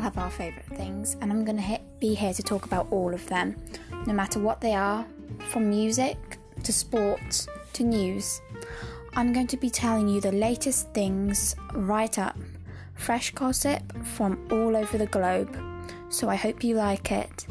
have our favourite things, and I'm going to be here to talk about all of them, no matter what they are, from music to sports to news. I'm going to be telling you the latest things right up, fresh gossip from all over the globe. So I hope you like it.